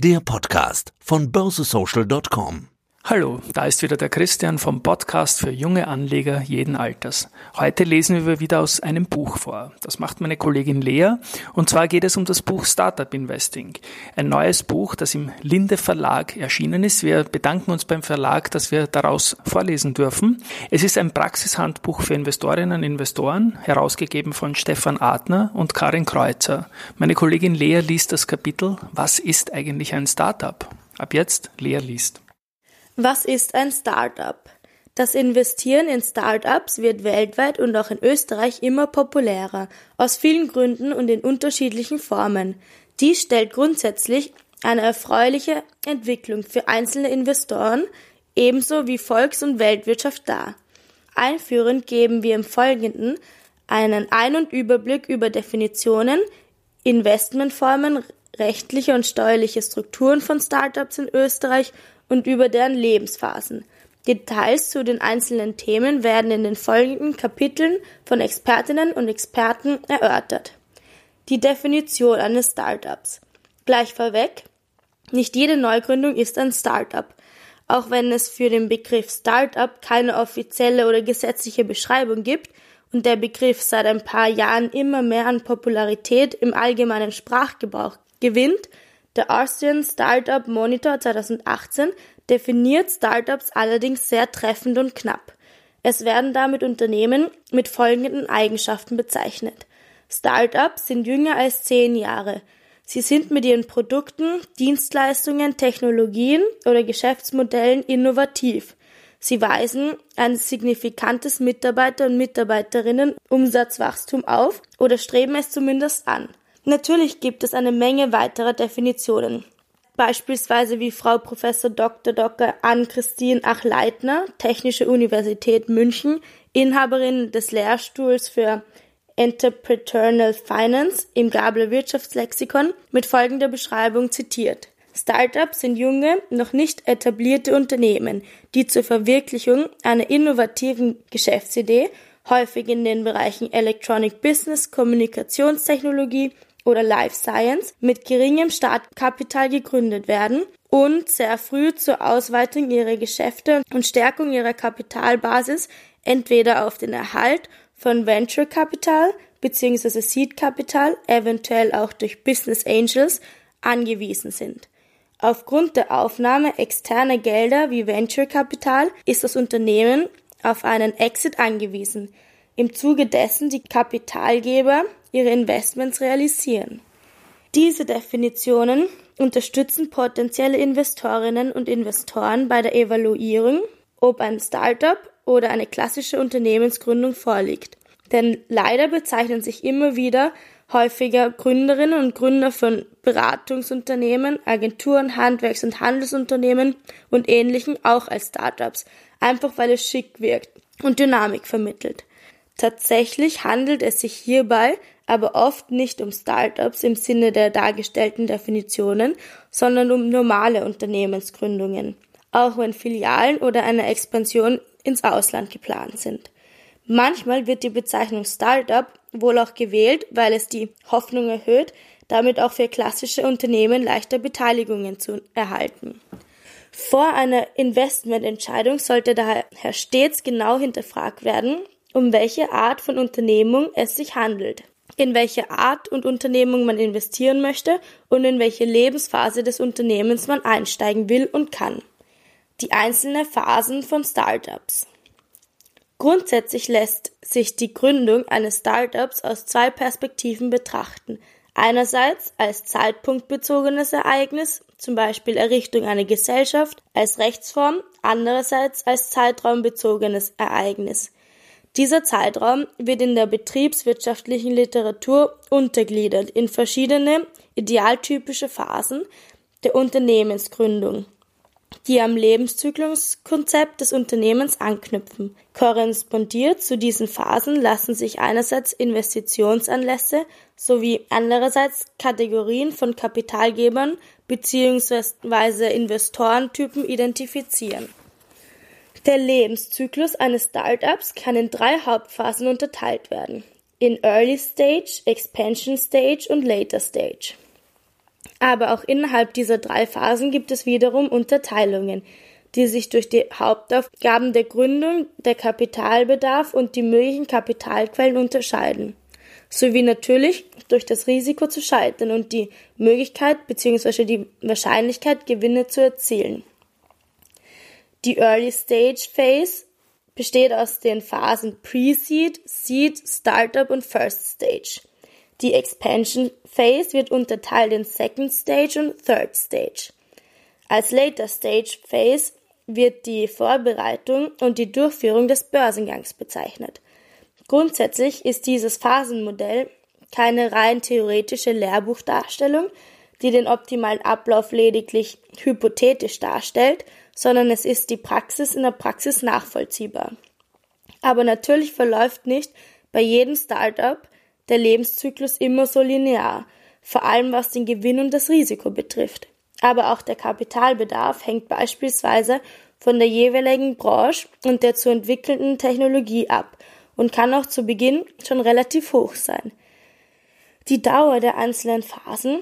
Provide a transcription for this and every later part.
der Podcast von börsesocial.com. Hallo, da ist wieder der Christian vom Podcast für junge Anleger jeden Alters. Heute lesen wir wieder aus einem Buch vor. Das macht meine Kollegin Lea und zwar geht es um das Buch Startup Investing. Ein neues Buch, das im Linde Verlag erschienen ist. Wir bedanken uns beim Verlag, dass wir daraus vorlesen dürfen. Es ist ein Praxishandbuch für Investorinnen und Investoren, herausgegeben von Stefan Adner und Karin Kreuzer. Meine Kollegin Lea liest das Kapitel Was ist eigentlich ein Startup? Ab jetzt Lea liest. Was ist ein Startup? Das Investieren in Startups wird weltweit und auch in Österreich immer populärer, aus vielen Gründen und in unterschiedlichen Formen. Dies stellt grundsätzlich eine erfreuliche Entwicklung für einzelne Investoren ebenso wie Volks- und Weltwirtschaft dar. Einführend geben wir im Folgenden einen Ein- und Überblick über Definitionen, Investmentformen, rechtliche und steuerliche Strukturen von Startups in Österreich und über deren Lebensphasen. Details zu den einzelnen Themen werden in den folgenden Kapiteln von Expertinnen und Experten erörtert. Die Definition eines Startups. Gleich vorweg, nicht jede Neugründung ist ein Startup. Auch wenn es für den Begriff Startup keine offizielle oder gesetzliche Beschreibung gibt und der Begriff seit ein paar Jahren immer mehr an Popularität im allgemeinen Sprachgebrauch gewinnt, der Austrian Startup Monitor 2018 definiert Startups allerdings sehr treffend und knapp. Es werden damit Unternehmen mit folgenden Eigenschaften bezeichnet. Startups sind jünger als zehn Jahre. Sie sind mit ihren Produkten, Dienstleistungen, Technologien oder Geschäftsmodellen innovativ. Sie weisen ein signifikantes Mitarbeiter- und Mitarbeiterinnen Umsatzwachstum auf oder streben es zumindest an. Natürlich gibt es eine Menge weiterer Definitionen. Beispielsweise wie Frau Professor Dr. Dr. Ann-Christine Achleitner, Technische Universität München, Inhaberin des Lehrstuhls für Entrepreneurial Finance im Gabler Wirtschaftslexikon mit folgender Beschreibung zitiert. Startups sind junge, noch nicht etablierte Unternehmen, die zur Verwirklichung einer innovativen Geschäftsidee, häufig in den Bereichen Electronic Business, Kommunikationstechnologie, oder Life Science mit geringem Startkapital gegründet werden und sehr früh zur Ausweitung ihrer Geschäfte und Stärkung ihrer Kapitalbasis entweder auf den Erhalt von Venture Capital bzw. Seed Capital, eventuell auch durch Business Angels, angewiesen sind. Aufgrund der Aufnahme externer Gelder wie Venture Capital ist das Unternehmen auf einen Exit angewiesen, im Zuge dessen die Kapitalgeber ihre Investments realisieren. Diese Definitionen unterstützen potenzielle Investorinnen und Investoren bei der Evaluierung, ob ein Startup oder eine klassische Unternehmensgründung vorliegt. Denn leider bezeichnen sich immer wieder häufiger Gründerinnen und Gründer von Beratungsunternehmen, Agenturen, Handwerks- und Handelsunternehmen und ähnlichen auch als Startups, einfach weil es schick wirkt und Dynamik vermittelt. Tatsächlich handelt es sich hierbei aber oft nicht um Startups im Sinne der dargestellten Definitionen, sondern um normale Unternehmensgründungen, auch wenn Filialen oder eine Expansion ins Ausland geplant sind. Manchmal wird die Bezeichnung Startup wohl auch gewählt, weil es die Hoffnung erhöht, damit auch für klassische Unternehmen leichter Beteiligungen zu erhalten. Vor einer Investmententscheidung sollte daher stets genau hinterfragt werden, um welche Art von Unternehmung es sich handelt in welche Art und Unternehmung man investieren möchte und in welche Lebensphase des Unternehmens man einsteigen will und kann. Die einzelnen Phasen von Startups. Grundsätzlich lässt sich die Gründung eines Startups aus zwei Perspektiven betrachten. Einerseits als zeitpunktbezogenes Ereignis, zum Beispiel Errichtung einer Gesellschaft als Rechtsform, andererseits als zeitraumbezogenes Ereignis. Dieser Zeitraum wird in der betriebswirtschaftlichen Literatur untergliedert in verschiedene idealtypische Phasen der Unternehmensgründung, die am Lebenszykluskonzept des Unternehmens anknüpfen. Korrespondiert zu diesen Phasen lassen sich einerseits Investitionsanlässe sowie andererseits Kategorien von Kapitalgebern bzw. Investorentypen identifizieren. Der Lebenszyklus eines Startups kann in drei Hauptphasen unterteilt werden. In Early Stage, Expansion Stage und Later Stage. Aber auch innerhalb dieser drei Phasen gibt es wiederum Unterteilungen, die sich durch die Hauptaufgaben der Gründung, der Kapitalbedarf und die möglichen Kapitalquellen unterscheiden. Sowie natürlich durch das Risiko zu scheitern und die Möglichkeit bzw. die Wahrscheinlichkeit, Gewinne zu erzielen. Die Early Stage Phase besteht aus den Phasen Pre-Seed, Seed, Startup und First Stage. Die Expansion Phase wird unterteilt in Second Stage und Third Stage. Als Later Stage Phase wird die Vorbereitung und die Durchführung des Börsengangs bezeichnet. Grundsätzlich ist dieses Phasenmodell keine rein theoretische Lehrbuchdarstellung, die den optimalen Ablauf lediglich hypothetisch darstellt, sondern es ist die Praxis in der Praxis nachvollziehbar. Aber natürlich verläuft nicht bei jedem Startup der Lebenszyklus immer so linear, vor allem was den Gewinn und das Risiko betrifft. Aber auch der Kapitalbedarf hängt beispielsweise von der jeweiligen Branche und der zu entwickelnden Technologie ab und kann auch zu Beginn schon relativ hoch sein. Die Dauer der einzelnen Phasen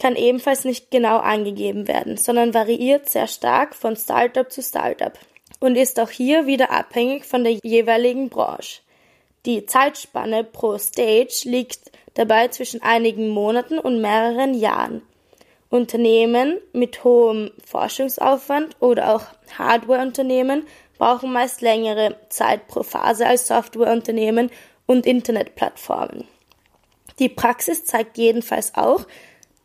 kann ebenfalls nicht genau angegeben werden, sondern variiert sehr stark von Startup zu Startup und ist auch hier wieder abhängig von der jeweiligen Branche. Die Zeitspanne pro Stage liegt dabei zwischen einigen Monaten und mehreren Jahren. Unternehmen mit hohem Forschungsaufwand oder auch Hardwareunternehmen brauchen meist längere Zeit pro Phase als Softwareunternehmen und Internetplattformen. Die Praxis zeigt jedenfalls auch,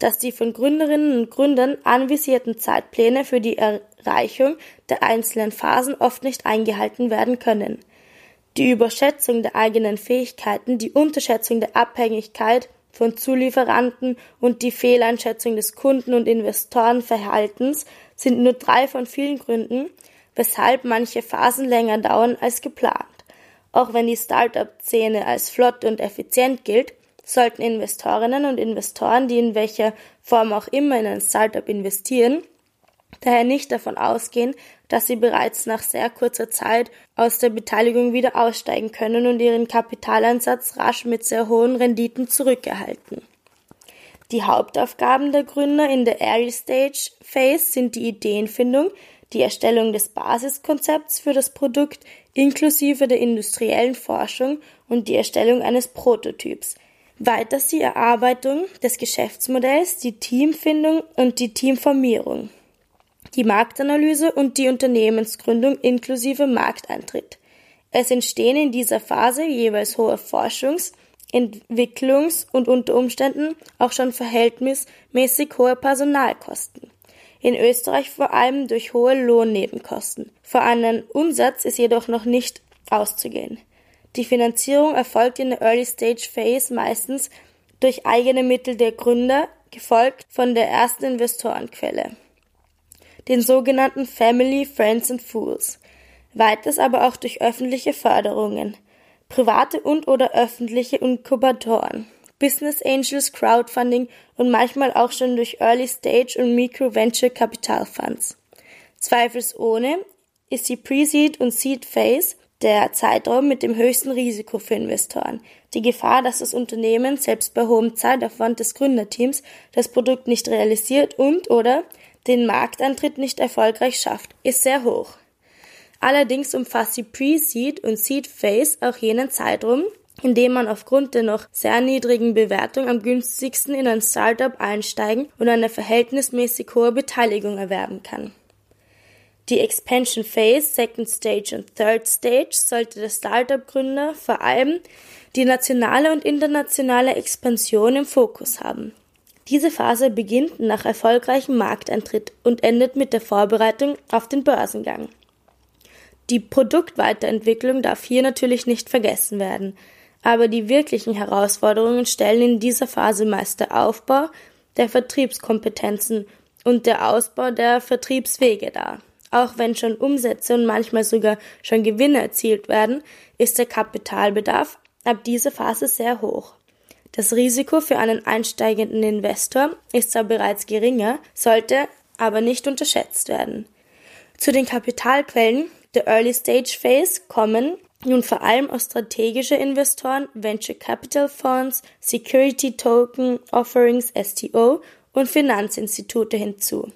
dass die von Gründerinnen und Gründern anvisierten Zeitpläne für die Erreichung der einzelnen Phasen oft nicht eingehalten werden können. Die Überschätzung der eigenen Fähigkeiten, die Unterschätzung der Abhängigkeit von Zulieferanten und die Fehleinschätzung des Kunden- und Investorenverhaltens sind nur drei von vielen Gründen, weshalb manche Phasen länger dauern als geplant. Auch wenn die Startup-Szene als flott und effizient gilt, sollten Investorinnen und Investoren, die in welcher Form auch immer in ein Startup investieren, daher nicht davon ausgehen, dass sie bereits nach sehr kurzer Zeit aus der Beteiligung wieder aussteigen können und ihren Kapitaleinsatz rasch mit sehr hohen Renditen zurückerhalten. Die Hauptaufgaben der Gründer in der Early Stage Phase sind die Ideenfindung, die Erstellung des Basiskonzepts für das Produkt inklusive der industriellen Forschung und die Erstellung eines Prototyps. Weiters die Erarbeitung des Geschäftsmodells, die Teamfindung und die Teamformierung die Marktanalyse und die Unternehmensgründung inklusive Markteintritt. Es entstehen in dieser Phase jeweils hohe Forschungs-, Entwicklungs- und unter Umständen auch schon verhältnismäßig hohe Personalkosten. In Österreich vor allem durch hohe Lohnnebenkosten. Vor einen Umsatz ist jedoch noch nicht auszugehen. Die Finanzierung erfolgt in der Early Stage Phase meistens durch eigene Mittel der Gründer, gefolgt von der ersten Investorenquelle den sogenannten Family, Friends and Fools, weiters aber auch durch öffentliche Förderungen, private und oder öffentliche Inkubatoren, Business Angels, Crowdfunding und manchmal auch schon durch Early Stage und Micro Venture Capital Funds. Zweifelsohne ist die Pre-Seed und Seed Phase der Zeitraum mit dem höchsten Risiko für Investoren. Die Gefahr, dass das Unternehmen selbst bei hohem Zeitaufwand des Gründerteams das Produkt nicht realisiert und oder den Marktantritt nicht erfolgreich schafft, ist sehr hoch. Allerdings umfasst die Pre-Seed und Seed Phase auch jenen Zeitraum, in dem man aufgrund der noch sehr niedrigen Bewertung am günstigsten in ein Startup einsteigen und eine verhältnismäßig hohe Beteiligung erwerben kann. Die Expansion Phase, Second Stage und Third Stage sollte der Startup-Gründer vor allem die nationale und internationale Expansion im Fokus haben. Diese Phase beginnt nach erfolgreichem Markteintritt und endet mit der Vorbereitung auf den Börsengang. Die Produktweiterentwicklung darf hier natürlich nicht vergessen werden, aber die wirklichen Herausforderungen stellen in dieser Phase meist der Aufbau der Vertriebskompetenzen und der Ausbau der Vertriebswege dar. Auch wenn schon Umsätze und manchmal sogar schon Gewinne erzielt werden, ist der Kapitalbedarf ab dieser Phase sehr hoch. Das Risiko für einen einsteigenden Investor ist zwar bereits geringer, sollte aber nicht unterschätzt werden. Zu den Kapitalquellen der Early Stage Phase kommen nun vor allem auch strategische Investoren, Venture Capital Funds, Security Token Offerings STO und Finanzinstitute hinzu.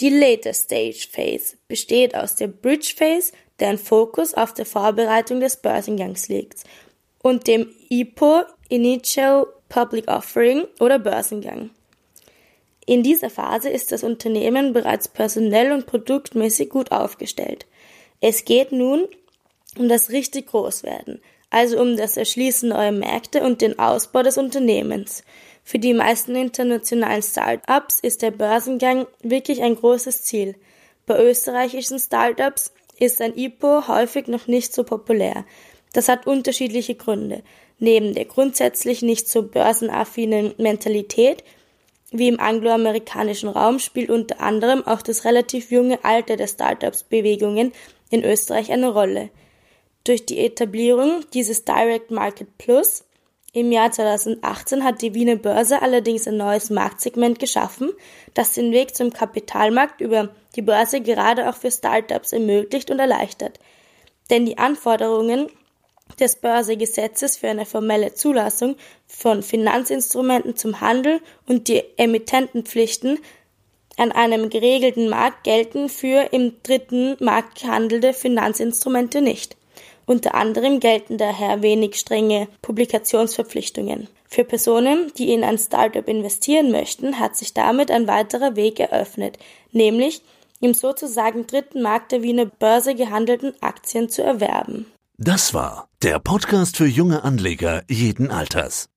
Die Later Stage Phase besteht aus der Bridge Phase, deren Fokus auf der Vorbereitung des Börsengangs liegt, und dem IPO Initial Public Offering oder Börsengang. In dieser Phase ist das Unternehmen bereits personell und produktmäßig gut aufgestellt. Es geht nun um das richtig Großwerden, also um das Erschließen neuer Märkte und den Ausbau des Unternehmens. Für die meisten internationalen Start-ups ist der Börsengang wirklich ein großes Ziel. Bei österreichischen Start-ups ist ein IPO häufig noch nicht so populär. Das hat unterschiedliche Gründe. Neben der grundsätzlich nicht so börsenaffinen Mentalität wie im angloamerikanischen Raum spielt unter anderem auch das relativ junge Alter der Startups-Bewegungen in Österreich eine Rolle. Durch die Etablierung dieses Direct Market Plus im Jahr 2018 hat die Wiener Börse allerdings ein neues Marktsegment geschaffen, das den Weg zum Kapitalmarkt über die Börse gerade auch für Startups ermöglicht und erleichtert. Denn die Anforderungen des Börsegesetzes für eine formelle Zulassung von Finanzinstrumenten zum Handel und die Emittentenpflichten an einem geregelten Markt gelten für im dritten Markt gehandelte Finanzinstrumente nicht. Unter anderem gelten daher wenig strenge Publikationsverpflichtungen. Für Personen, die in ein Startup investieren möchten, hat sich damit ein weiterer Weg eröffnet, nämlich im sozusagen dritten Markt der Wiener Börse gehandelten Aktien zu erwerben. Das war der Podcast für junge Anleger jeden Alters.